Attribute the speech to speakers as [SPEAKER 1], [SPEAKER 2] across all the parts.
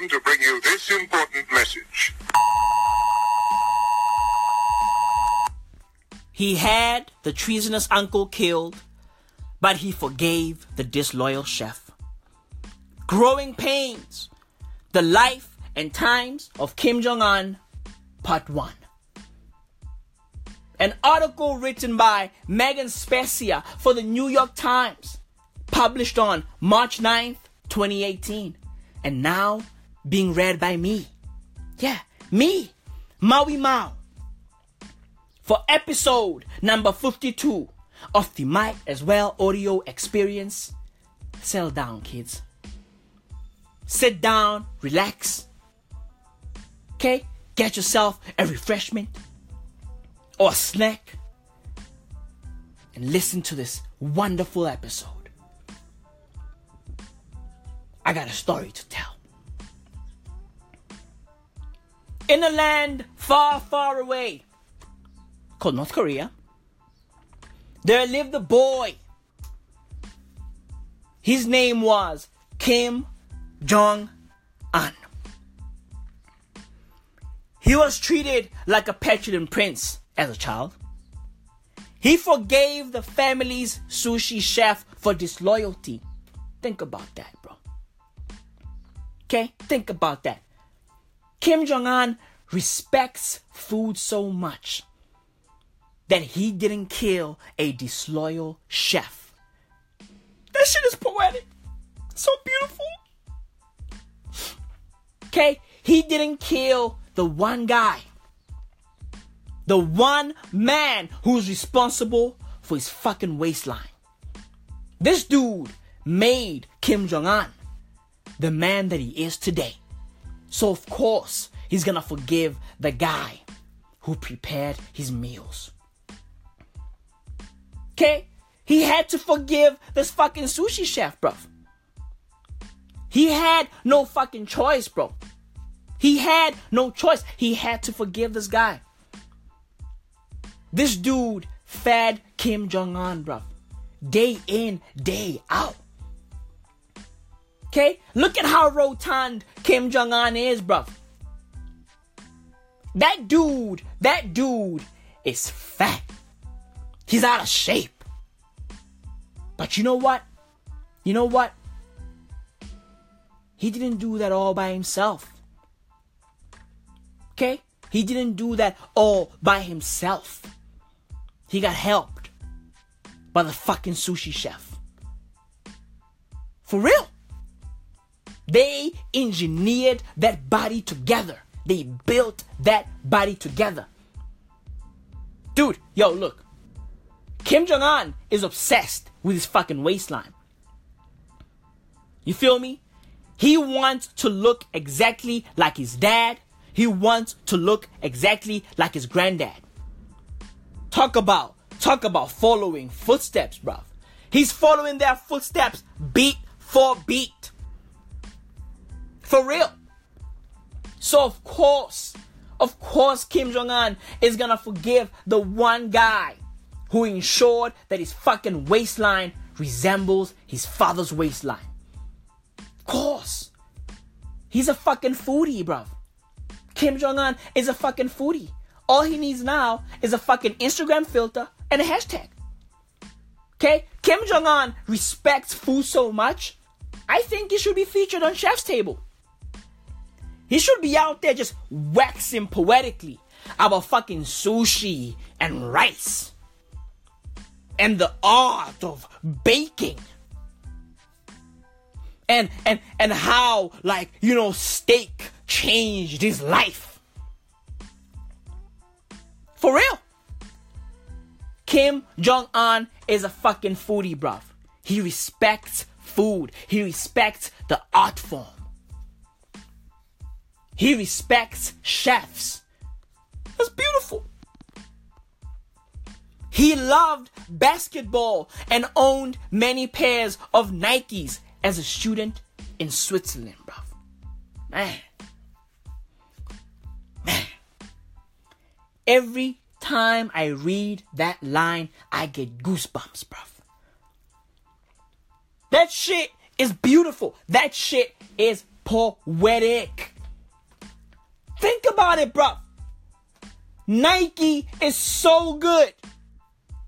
[SPEAKER 1] program to bring you this important message.
[SPEAKER 2] He had the treasonous uncle killed, but he forgave the disloyal chef. Growing Pains The Life and Times of Kim Jong un, Part 1. An article written by Megan Specia for the New York Times, published on March 9th, 2018, and now being read by me. Yeah, me, Maui Mao for episode number 52 of the Might as Well audio experience. Settle down, kids. Sit down, relax. Okay? Get yourself a refreshment or a snack and listen to this wonderful episode. I got a story to tell. In a land far, far away, called North Korea. There lived a boy. His name was Kim Jong un. He was treated like a petulant prince as a child. He forgave the family's sushi chef for disloyalty. Think about that, bro. Okay? Think about that. Kim Jong un respects food so much that he didn't kill a disloyal chef. That shit is poetic. So beautiful. Okay? He didn't kill the one guy. The one man who's responsible for his fucking waistline. This dude made Kim Jong un the man that he is today. So, of course, he's gonna forgive the guy who prepared his meals. Okay? He had to forgive this fucking sushi chef, bro. He had no fucking choice, bro. He had no choice. He had to forgive this guy. This dude fed Kim Jong un, bro. Day in, day out. Okay? Look at how rotund Kim Jong un is, bro. That dude, that dude is fat. He's out of shape. But you know what? You know what? He didn't do that all by himself. Okay? He didn't do that all by himself. He got helped by the fucking sushi chef. For real. They engineered that body together. They built that body together. Dude, yo, look. Kim Jong un is obsessed with his fucking waistline. You feel me? He wants to look exactly like his dad. He wants to look exactly like his granddad. Talk about, talk about following footsteps, bruv. He's following their footsteps beat for beat. For real. So of course, of course, Kim Jong Un is gonna forgive the one guy who ensured that his fucking waistline resembles his father's waistline. Of course. He's a fucking foodie, bruv. Kim Jong un is a fucking foodie. All he needs now is a fucking Instagram filter and a hashtag. Okay? Kim Jong un respects food so much, I think he should be featured on Chef's Table. He should be out there just waxing poetically about fucking sushi and rice and the art of baking. And and and how like you know steak changed his life. For real. Kim jong-un is a fucking foodie bruv. He respects food. He respects the art form he respects chefs that's beautiful he loved basketball and owned many pairs of Nikes as a student in Switzerland, bro. Man. Man. Every time I read that line, I get goosebumps, bro. That shit is beautiful. That shit is poetic. About it, bro. Nike is so good,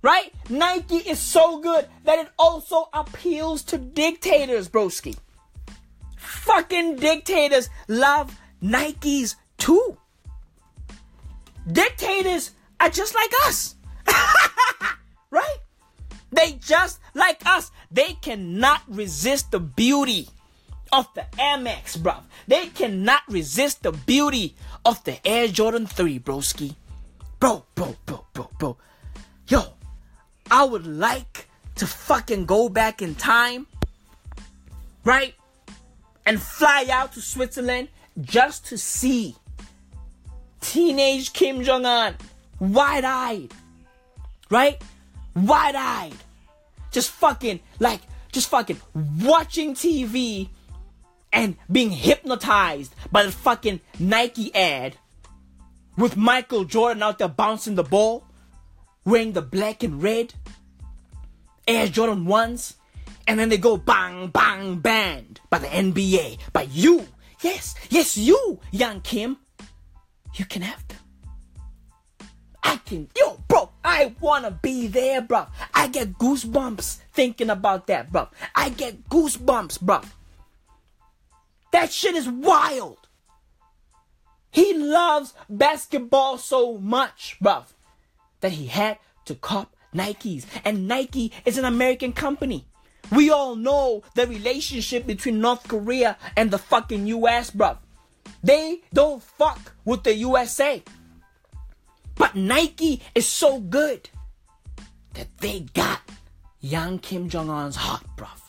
[SPEAKER 2] right? Nike is so good that it also appeals to dictators, broski. Fucking dictators love Nikes too. Dictators are just like us, right? They just like us. They cannot resist the beauty of the Air Max, bruv. They cannot resist the beauty of the Air Jordan 3, broski. Bro, bro, bro, bro, bro. Yo, I would like to fucking go back in time, right? And fly out to Switzerland just to see teenage Kim Jong un, wide eyed, right? Wide eyed. Just fucking, like, just fucking watching TV and being hypnotized by the fucking Nike ad with Michael Jordan out there bouncing the ball, wearing the black and red Air Jordan 1s, and then they go bang, bang, banned by the NBA, by you. Yes, yes, you, young Kim. You can have them. I can, yo, bro, I wanna be there, bro. I get goosebumps thinking about that, bro. I get goosebumps, bro. That shit is wild. He loves basketball so much, bruv, that he had to cop Nikes. And Nike is an American company. We all know the relationship between North Korea and the fucking US, bruv. They don't fuck with the USA. But Nike is so good that they got young Kim Jong un's heart, bruv.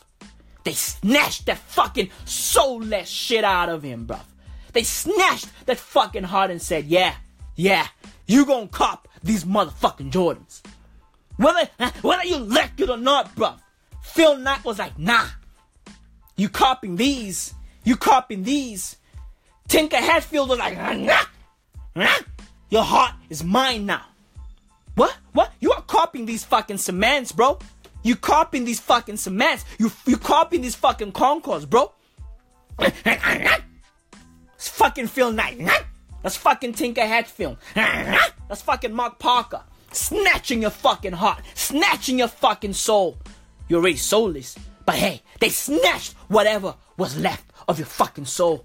[SPEAKER 2] They snatched that fucking soulless shit out of him, bruv. They snatched that fucking heart and said, yeah, yeah, you gonna cop these motherfucking Jordans. Whether, whether you like it or not, bruv. Phil Knight was like, nah. You copying these. You copying these. Tinker Hatfield was like, nah, nah. Your heart is mine now. What? What? You are copying these fucking cements, bro. You copying these fucking cements. You you copying these fucking Concords, bro. It's fucking Phil Knight. That's fucking Tinker Hatfield. That's fucking Mark Parker. Snatching your fucking heart. Snatching your fucking soul. You're already soulless. But hey, they snatched whatever was left of your fucking soul.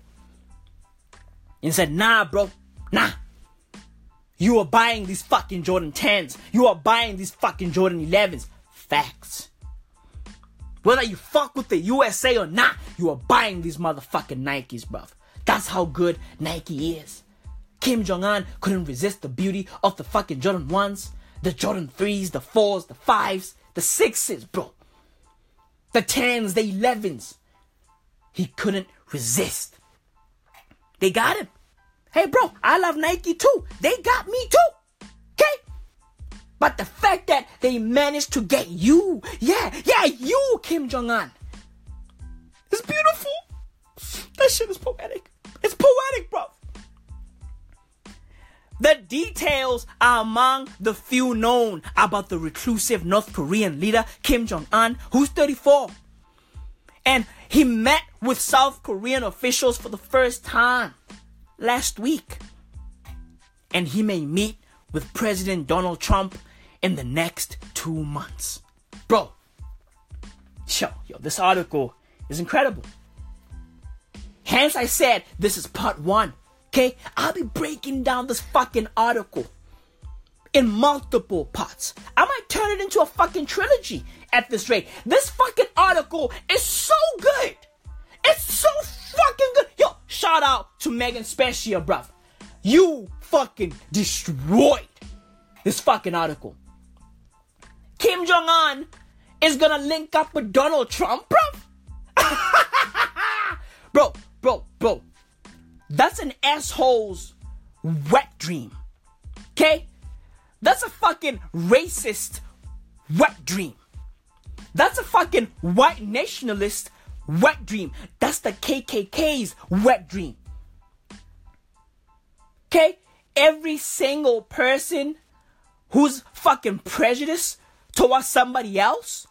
[SPEAKER 2] And said, nah, bro. Nah. You are buying these fucking Jordan 10s. You are buying these fucking Jordan 11s. Facts. Whether you fuck with the USA or not, you are buying these motherfucking Nikes, bruv. That's how good Nike is. Kim Jong un couldn't resist the beauty of the fucking Jordan 1s, the Jordan 3s, the 4s, the 5s, the 6s, bro. The 10s, the 11s. He couldn't resist. They got him. Hey, bro, I love Nike too. They got me too. But the fact that they managed to get you, yeah, yeah, you, Kim Jong un, is beautiful. That shit is poetic. It's poetic, bro. The details are among the few known about the reclusive North Korean leader Kim Jong un, who's 34. And he met with South Korean officials for the first time last week. And he may meet with President Donald Trump in the next two months. Bro, yo, yo, this article is incredible. Hence, I said this is part one. Okay, I'll be breaking down this fucking article in multiple parts. I might turn it into a fucking trilogy at this rate. This fucking article is so good. It's so fucking good. Yo, shout out to Megan Specia, bruv. You fucking destroyed this fucking article. Kim Jong un is gonna link up with Donald Trump, bruv. bro, bro, bro. That's an asshole's wet dream. Okay? That's a fucking racist wet dream. That's a fucking white nationalist wet dream. That's the KKK's wet dream. Okay? Every single person who's fucking prejudiced towards somebody else,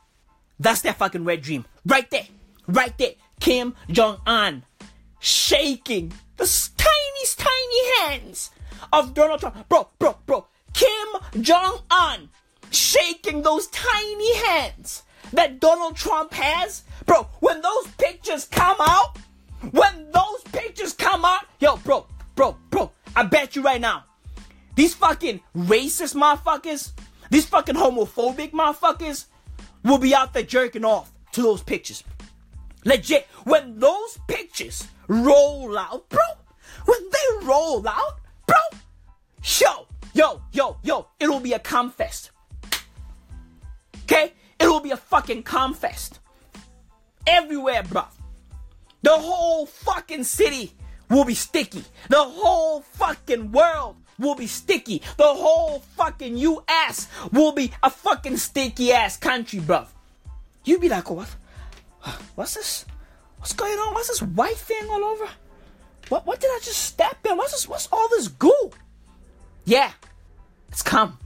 [SPEAKER 2] that's their fucking red dream. Right there. Right there. Kim Jong un shaking the tiniest, tiny hands of Donald Trump. Bro, bro, bro. Kim Jong Un shaking those tiny hands that Donald Trump has. Bro, when those pictures come out, when those pictures come out, yo, bro, bro, bro, I bet you right now, these fucking racist motherfuckers, these fucking homophobic motherfuckers will be out there jerking off to those pictures. Legit, when those pictures roll out, bro, when they roll out, bro, yo, yo, yo, yo, it'll be a cum fest. Okay? It'll be a fucking cum fest. Everywhere, bro. The whole fucking city will be sticky. The whole fucking world will be sticky. The whole fucking US will be a fucking sticky ass country, bruv. You be like, oh, what? What's this? What's going on? What's this white thing all over? What what did I just step in? What's this? What's all this goo? Yeah, it's cum.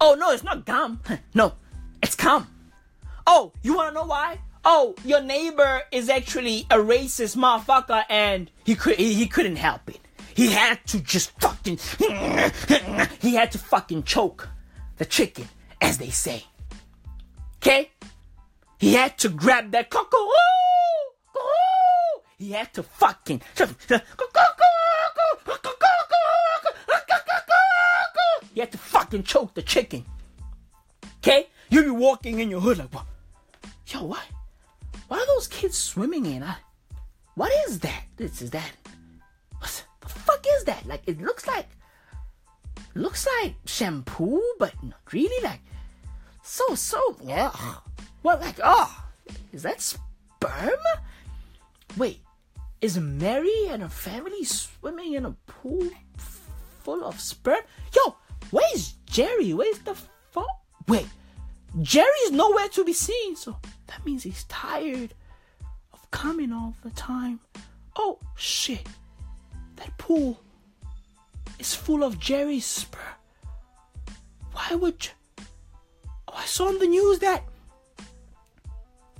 [SPEAKER 2] Oh no, it's not gum. No, it's cum. Oh, you wanna know why? Oh, your neighbor is actually a racist motherfucker, and he could he couldn't help it. He had to just fucking he had to fucking choke the chicken, as they say. Okay? He had to grab that cocoa. He had to fucking he had to fucking choke the chicken. Okay? You be walking in your hood like, what? Yo, what? What are those kids swimming in? I, what is that? This is that. What's, fuck is that? Like, it looks like, looks like shampoo, but not really. Like, so so yeah. What like? Oh, is that sperm? Wait, is Mary and her family swimming in a pool full of sperm? Yo, where's Jerry? Where's the fuck? Wait, Jerry's nowhere to be seen, so that means he's tired of coming all the time. Oh shit, that pool is full of Jerry's spur. Why would you? Oh, I saw on the news that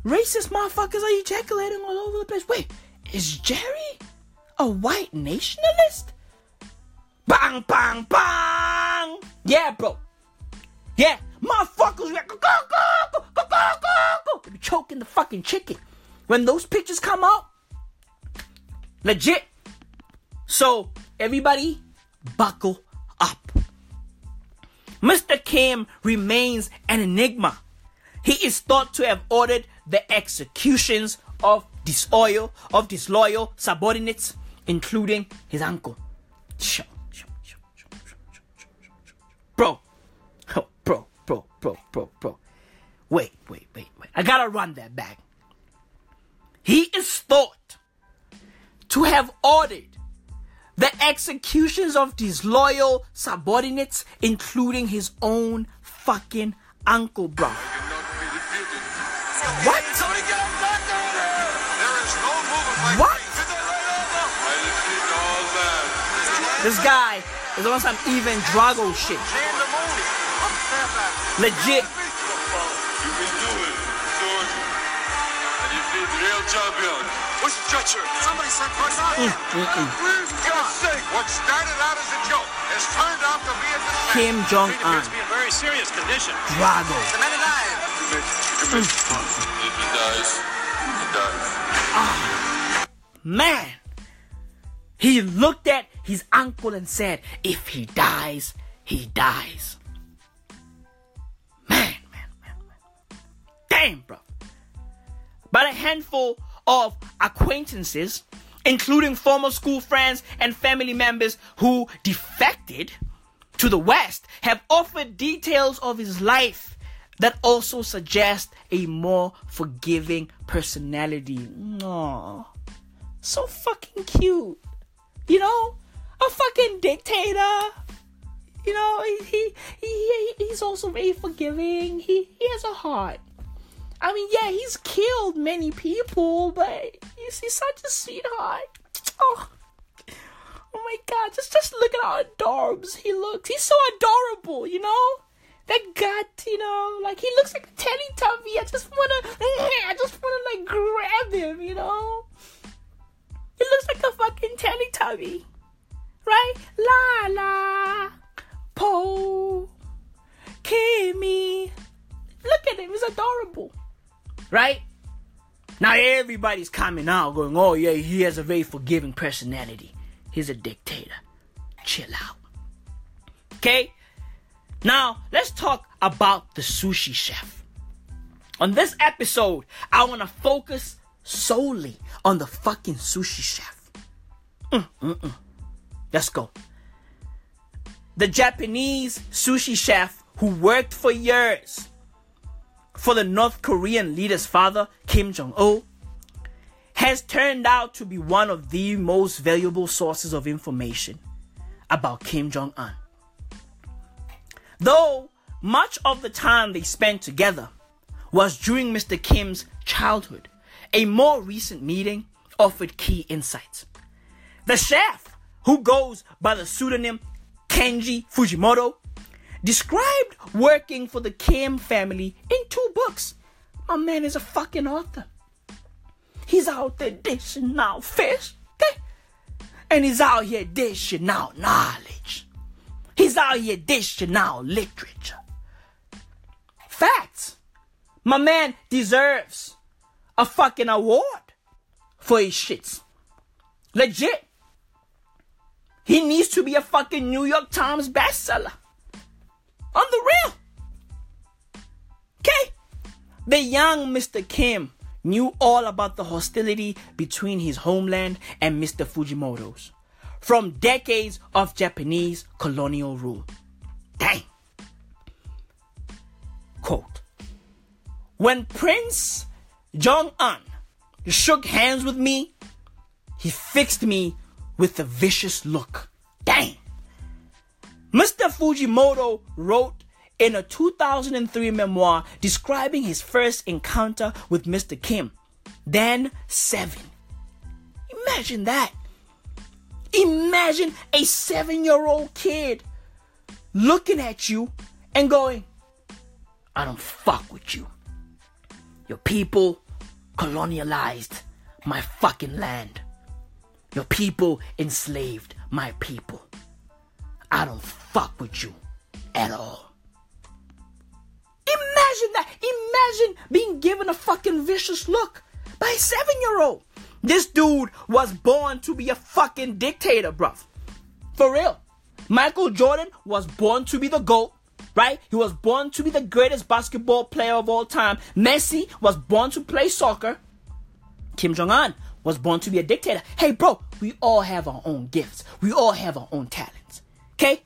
[SPEAKER 2] racist motherfuckers are ejaculating all over the place. Wait, is Jerry a white nationalist? Bang, bang, bang! Yeah, bro. Yeah, motherfuckers go, go, go, go, go, go, go. choking the fucking chicken. When those pictures come out, legit. So, everybody, buckle up. Mr. Kim remains an enigma. He is thought to have ordered the executions of disloyal of disloyal subordinates, including his uncle. Bro, oh, bro, bro, bro, bro, bro. Wait, wait, wait, wait. I gotta run that back. He is thought to have ordered the executions of disloyal subordinates, including his own fucking uncle, bro. What? What? This guy is on some Ivan Drago shit. Legit.
[SPEAKER 1] You can do it, George. And you need real. Where's the stretcher? Somebody sent for
[SPEAKER 2] mm, mm, mm,
[SPEAKER 1] Where's God's? What started out as a joke has turned out to be a disaster.
[SPEAKER 2] Kim Jong Un,
[SPEAKER 3] appears to be in very serious condition.
[SPEAKER 2] Drago.
[SPEAKER 1] The man alive. If he dies, he dies.
[SPEAKER 2] Ah, man, he looked at his uncle and said, If he dies, he dies. Man, man, man, man. Damn, bro. But a handful of acquaintances, including former school friends and family members who defected to the West, have offered details of his life that also suggest a more forgiving personality. Aww so fucking cute. You know, a fucking dictator. You know, he, he, he he's also very forgiving. He he has a heart. I mean, yeah, he's killed many people, but he's, he's such a sweetheart. Oh, oh my god, just just look at how adorbs he looks. He's so adorable, you know. That gut, you know, like he looks like a Teletubby. I just wanna, I just wanna like grab him, you know. He looks like a fucking Teletubby. Right? Now everybody's coming out going, oh yeah, he has a very forgiving personality. He's a dictator. Chill out. Okay? Now, let's talk about the sushi chef. On this episode, I want to focus solely on the fucking sushi chef. Mm-mm-mm. Let's go. The Japanese sushi chef who worked for years for the North Korean leader's father, Kim Jong un, has turned out to be one of the most valuable sources of information about Kim Jong un. Though much of the time they spent together was during Mr. Kim's childhood, a more recent meeting offered key insights. The chef, who goes by the pseudonym Kenji Fujimoto, described working for the Kim family in two books. My man is a fucking author. He's out there dishing out fish, okay? And he's out here dishing out knowledge. He's out here dishing out literature. Facts. My man deserves a fucking award for his shits. Legit. He needs to be a fucking New York Times bestseller. On the real. Okay? The young Mr. Kim knew all about the hostility between his homeland and Mr. Fujimoto's from decades of Japanese colonial rule. Dang. Quote When Prince Jong un shook hands with me, he fixed me with a vicious look. Dang. Mr. Fujimoto wrote in a 2003 memoir describing his first encounter with Mr. Kim, then seven. Imagine that. Imagine a seven year old kid looking at you and going, I don't fuck with you. Your people colonialized my fucking land. Your people enslaved my people. I don't fuck with you at all. Imagine that. Imagine being given a fucking vicious look by a seven year old. This dude was born to be a fucking dictator, bruv. For real. Michael Jordan was born to be the GOAT, right? He was born to be the greatest basketball player of all time. Messi was born to play soccer. Kim Jong un was born to be a dictator. Hey, bro, we all have our own gifts, we all have our own talents. Okay?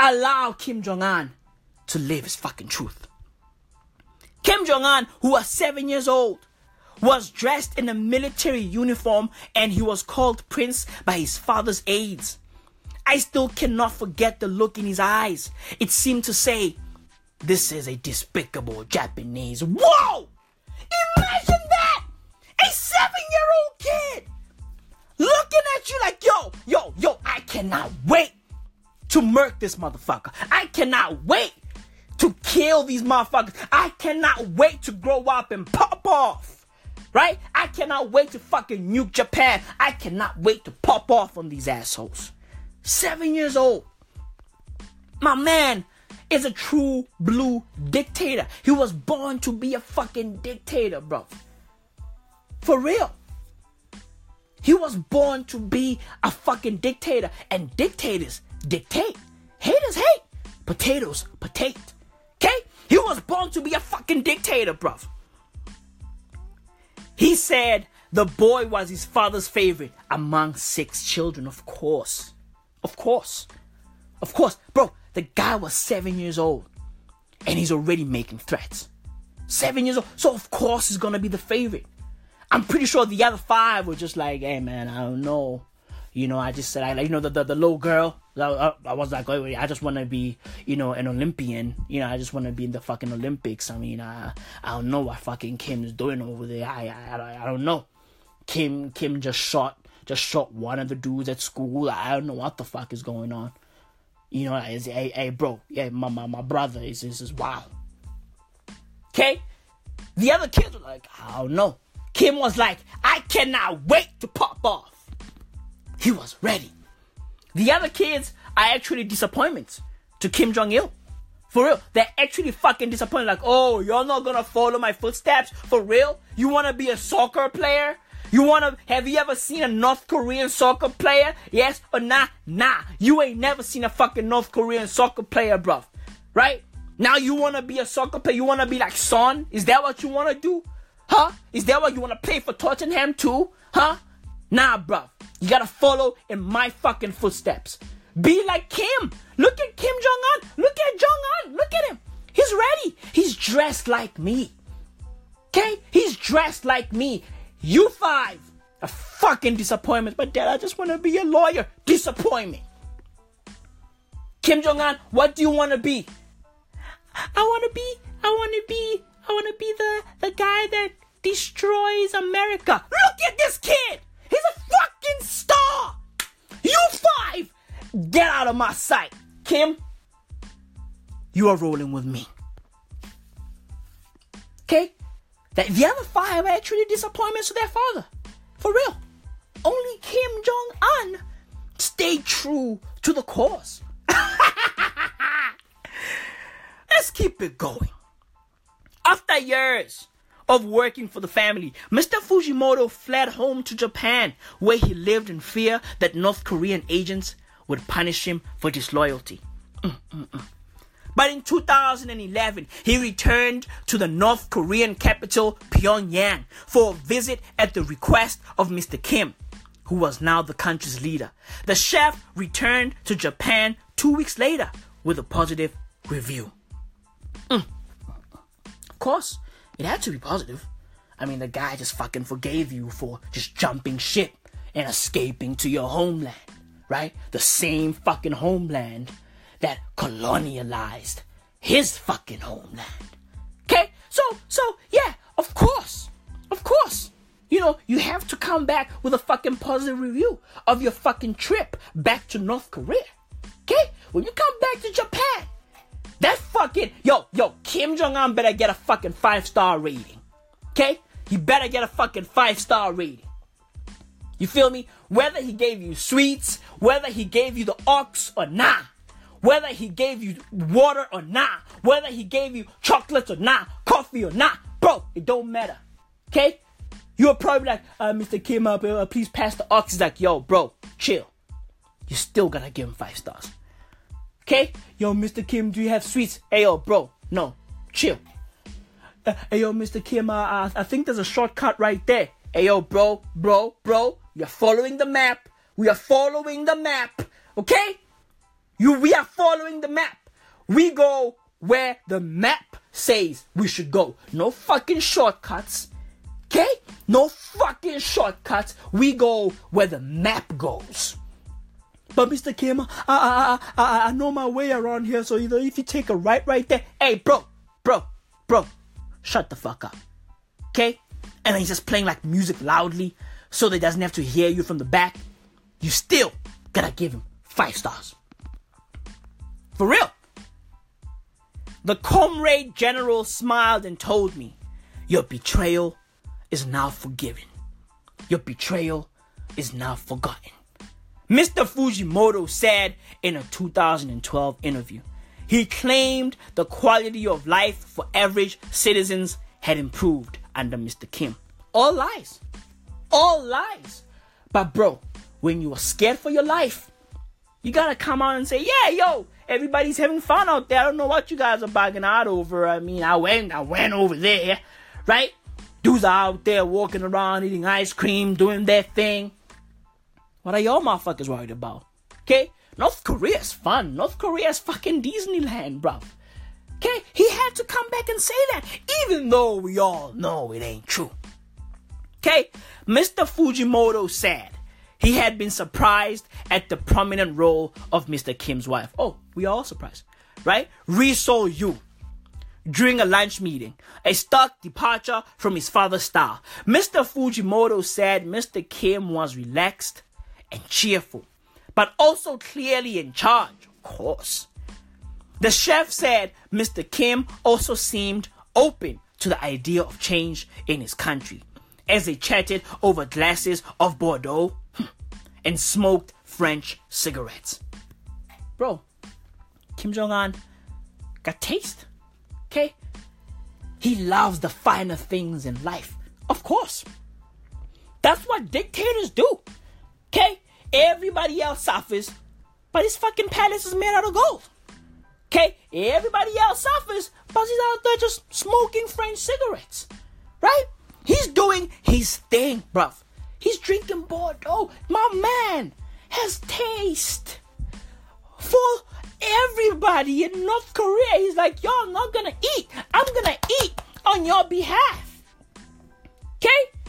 [SPEAKER 2] Allow Kim Jong un to live his fucking truth. Kim Jong un, who was seven years old, was dressed in a military uniform and he was called Prince by his father's aides. I still cannot forget the look in his eyes. It seemed to say, This is a despicable Japanese. Whoa! Imagine that! A seven year old kid looking at you like, Yo, yo, yo, I cannot wait to murk this motherfucker. I cannot wait to kill these motherfuckers. I cannot wait to grow up and pop off. Right? I cannot wait to fucking nuke Japan. I cannot wait to pop off on these assholes. Seven years old. My man is a true blue dictator. He was born to be a fucking dictator, bro. For real. He was born to be a fucking dictator. And dictators dictate. Haters hate. Potatoes potate. Okay? He was born to be a fucking dictator, bruv. He said the boy was his father's favorite among six children, of course. Of course. Of course. Bro, the guy was seven years old and he's already making threats. Seven years old. So, of course, he's gonna be the favorite. I'm pretty sure the other five were just like, hey, man, I don't know. You know, I just said, I, like, you know, the, the, the little girl, I, I was like, oh, I just want to be, you know, an Olympian. You know, I just want to be in the fucking Olympics. I mean, I, I don't know what fucking Kim is doing over there. I, I, I don't know. Kim, Kim just shot, just shot one of the dudes at school. I don't know what the fuck is going on. You know, is hey, hey, bro, yeah, my, my, my brother is, is, is wow. Okay? The other kids were like, I don't know. Kim was like, I cannot wait to pop off. he was ready. The other kids are actually disappointments to Kim Jong Il. For real, they're actually fucking disappointed. Like, oh, you're not gonna follow my footsteps? For real? You wanna be a soccer player? You wanna, have you ever seen a North Korean soccer player? Yes or nah? Nah. You ain't never seen a fucking North Korean soccer player, bruv. Right? Now you wanna be a soccer player? You wanna be like Son? Is that what you wanna do? Huh? Is that what you wanna play for Tottenham too? Huh? Nah, bruv. You gotta follow in my fucking footsteps. Be like Kim. Look at Kim Jong Un. Look at Jong Un. Look at him. He's ready. He's dressed like me. Okay? He's dressed like me. You five. A fucking disappointment. But dad, I just want to be a lawyer. Disappointment. Kim Jong Un, what do you want to be? I want to be. I want to be. I want to be the the guy that destroys America. Look at this kid. He's a fucking star. You five Get out of my sight. Kim, you are rolling with me. Okay? That the other five are actually disappointments to their father. For real. Only Kim Jong Un stayed true to the cause. Let's keep it going. After years of working for the family, Mr. Fujimoto fled home to Japan, where he lived in fear that North Korean agents would punish him for disloyalty. Mm-mm-mm. But in 2011, he returned to the North Korean capital, Pyongyang, for a visit at the request of Mr. Kim, who was now the country's leader. The chef returned to Japan two weeks later with a positive review. Mm. Of course, it had to be positive. I mean, the guy just fucking forgave you for just jumping ship and escaping to your homeland right? The same fucking homeland that colonialized his fucking homeland. Okay? So, so, yeah, of course. Of course. You know, you have to come back with a fucking positive review of your fucking trip back to North Korea. Okay? When you come back to Japan, that fucking, yo, yo, Kim Jong un better get a fucking five star rating. Okay? He better get a fucking five star rating. You feel me? Whether he gave you sweets, whether he gave you the ox or nah, whether he gave you water or nah, whether he gave you chocolates or nah, coffee or nah, bro, it don't matter. Okay? You're probably like, uh, Mr. Kim, uh, please pass the ox. He's like, yo, bro, chill. You're still gotta give him five stars. Okay? Yo, Mr. Kim, do you have sweets? Hey, yo, bro, no, chill. Uh, hey, yo, Mr. Kim, uh, I think there's a shortcut right there. Hey, yo, bro, bro, bro, you're following the map. We are following the map. Okay? You, we are following the map. We go where the map says we should go. No fucking shortcuts. Okay? No fucking shortcuts. We go where the map goes. But Mr. Kim, I, I, I, I know my way around here, so either if you take a right right there, hey bro, bro, bro, shut the fuck up. Okay? And then he's just playing like music loudly so that doesn't have to hear you from the back you still gotta give him five stars. For real. The comrade general smiled and told me, Your betrayal is now forgiven. Your betrayal is now forgotten. Mr. Fujimoto said in a 2012 interview, he claimed the quality of life for average citizens had improved under Mr. Kim. All lies. All lies. But, bro, when you are scared for your life, you gotta come out and say, yeah, yo, everybody's having fun out there. I don't know what you guys are bugging out over. I mean, I went, I went over there, right? Dudes are out there walking around, eating ice cream, doing their thing. What are y'all motherfuckers worried about? Okay? North Korea's fun. North Korea's fucking Disneyland, bro. Okay? He had to come back and say that, even though we all know it ain't true. Okay? Mr. Fujimoto said, he had been surprised at the prominent role of Mr. Kim's wife. Oh, we are all surprised, right? Ri Sol Ju. During a lunch meeting, a stark departure from his father's style. Mr. Fujimoto said Mr. Kim was relaxed and cheerful, but also clearly in charge, of course. The chef said Mr. Kim also seemed open to the idea of change in his country as they chatted over glasses of Bordeaux hmm, and smoked French cigarettes. Bro, Kim Jong un got taste. Okay? He loves the finer things in life. Of course. That's what dictators do. Okay? Everybody else suffers, but his fucking palace is made out of gold. Okay? Everybody else suffers, but he's out there just smoking French cigarettes. Right? He's doing his thing, bruv. He's drinking Bordeaux. My man has taste for everybody in North Korea. He's like, y'all not gonna eat. I'm gonna eat on your behalf. Okay?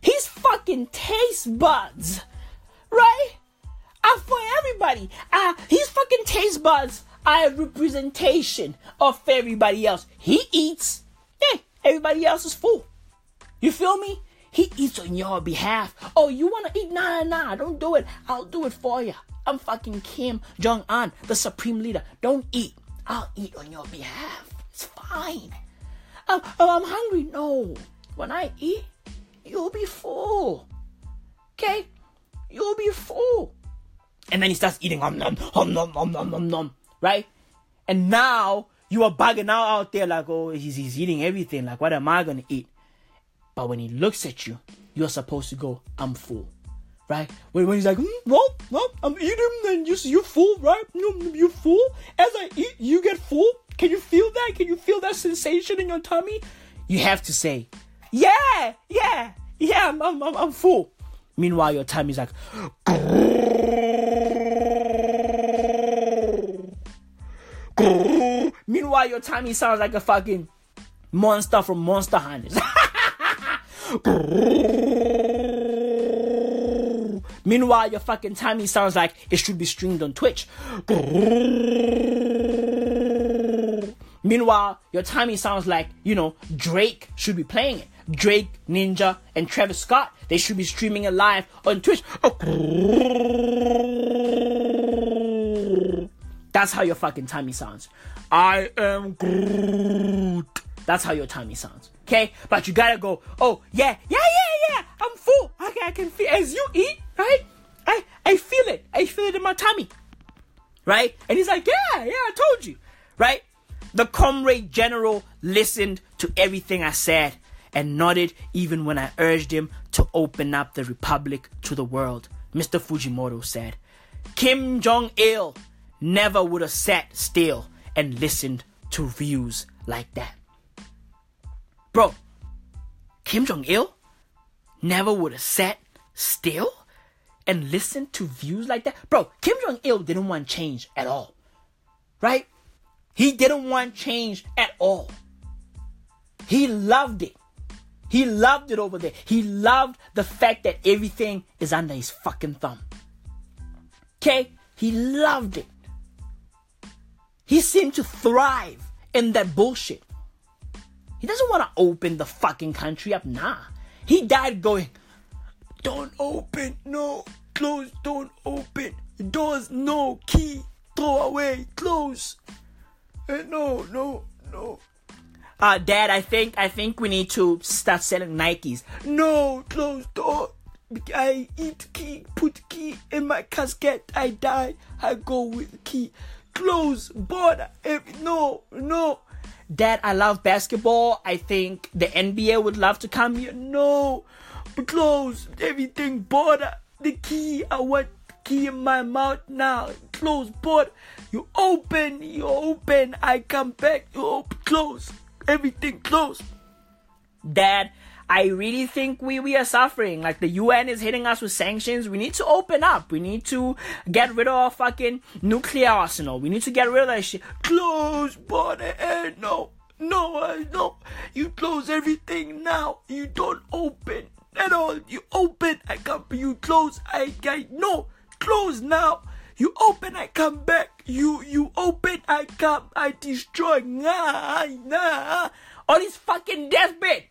[SPEAKER 2] He's fucking taste buds. Right? Are for everybody. Uh, his fucking taste buds are a representation of everybody else. He eats. Hey, everybody else is full. You feel me? He eats on your behalf. Oh, you wanna eat? Nah, nah, don't do it. I'll do it for you. I'm fucking Kim Jong Un, the supreme leader. Don't eat. I'll eat on your behalf. It's fine. Oh, oh, I'm hungry. No. When I eat, you'll be full. Okay? You'll be full. And then he starts eating om nom, om nom, om nom, om nom, right? And now you are bugging out out there like, oh, he's, he's eating everything. Like, what am I gonna eat? But when he looks at you, you're supposed to go, I'm full right? When, when he's like, mm, well, well, I'm eating, and you you full, right? You you full. As I eat, you get full. Can you feel that? Can you feel that sensation in your tummy? You have to say, yeah, yeah, yeah, I'm I'm, I'm, I'm full. Meanwhile, your tummy's like. Meanwhile, your tummy sounds like a fucking monster from Monster Hunters. Meanwhile, your fucking timing sounds like it should be streamed on Twitch. Meanwhile, your timing sounds like, you know, Drake should be playing it. Drake, Ninja, and Travis Scott, they should be streaming it live on Twitch. Oh. That's how your fucking timing sounds. I am Groot. That's how your timing sounds. Okay? But you gotta go, oh, yeah, yeah, yeah, yeah, I'm full. Okay, I can feel, as you eat, right? I, I feel it. I feel it in my tummy. Right? And he's like, yeah, yeah, I told you. Right? The comrade general listened to everything I said and nodded even when I urged him to open up the republic to the world. Mr. Fujimoto said, Kim Jong il never would have sat still and listened to views like that. Bro, Kim Jong il never would have sat still and listened to views like that. Bro, Kim Jong il didn't want change at all. Right? He didn't want change at all. He loved it. He loved it over there. He loved the fact that everything is under his fucking thumb. Okay? He loved it. He seemed to thrive in that bullshit. He doesn't want to open the fucking country up. Nah. He died going, don't open, no. Close, don't open. Doors, no. Key, throw away. Close. Uh, no, no, no. Uh, Dad, I think I think we need to start selling Nikes. No, close door. I eat key, put key in my casket. I die. I go with key. Close border. No, no. Dad, I love basketball. I think the NBA would love to come here. No, close everything border. The key. I want key in my mouth now. Close border. You open. You open. I come back. You open. Close. Everything close. Dad, I really think we, we are suffering. Like the UN is hitting us with sanctions. We need to open up. We need to get rid of our fucking nuclear arsenal. We need to get rid of that shit. Close border. Eh, no. No, no. You close everything now. You don't open at all. You open, I come. You close, I, I no. Close now. You open, I come back. You you open, I come, I destroy. Nah, nah. On his fucking deathbed.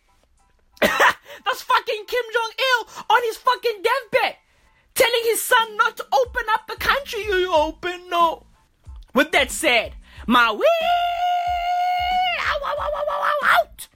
[SPEAKER 2] That's fucking Kim Jong Il on his fucking deathbed, telling his son not to open up the country. You open no. With that said, my wee out.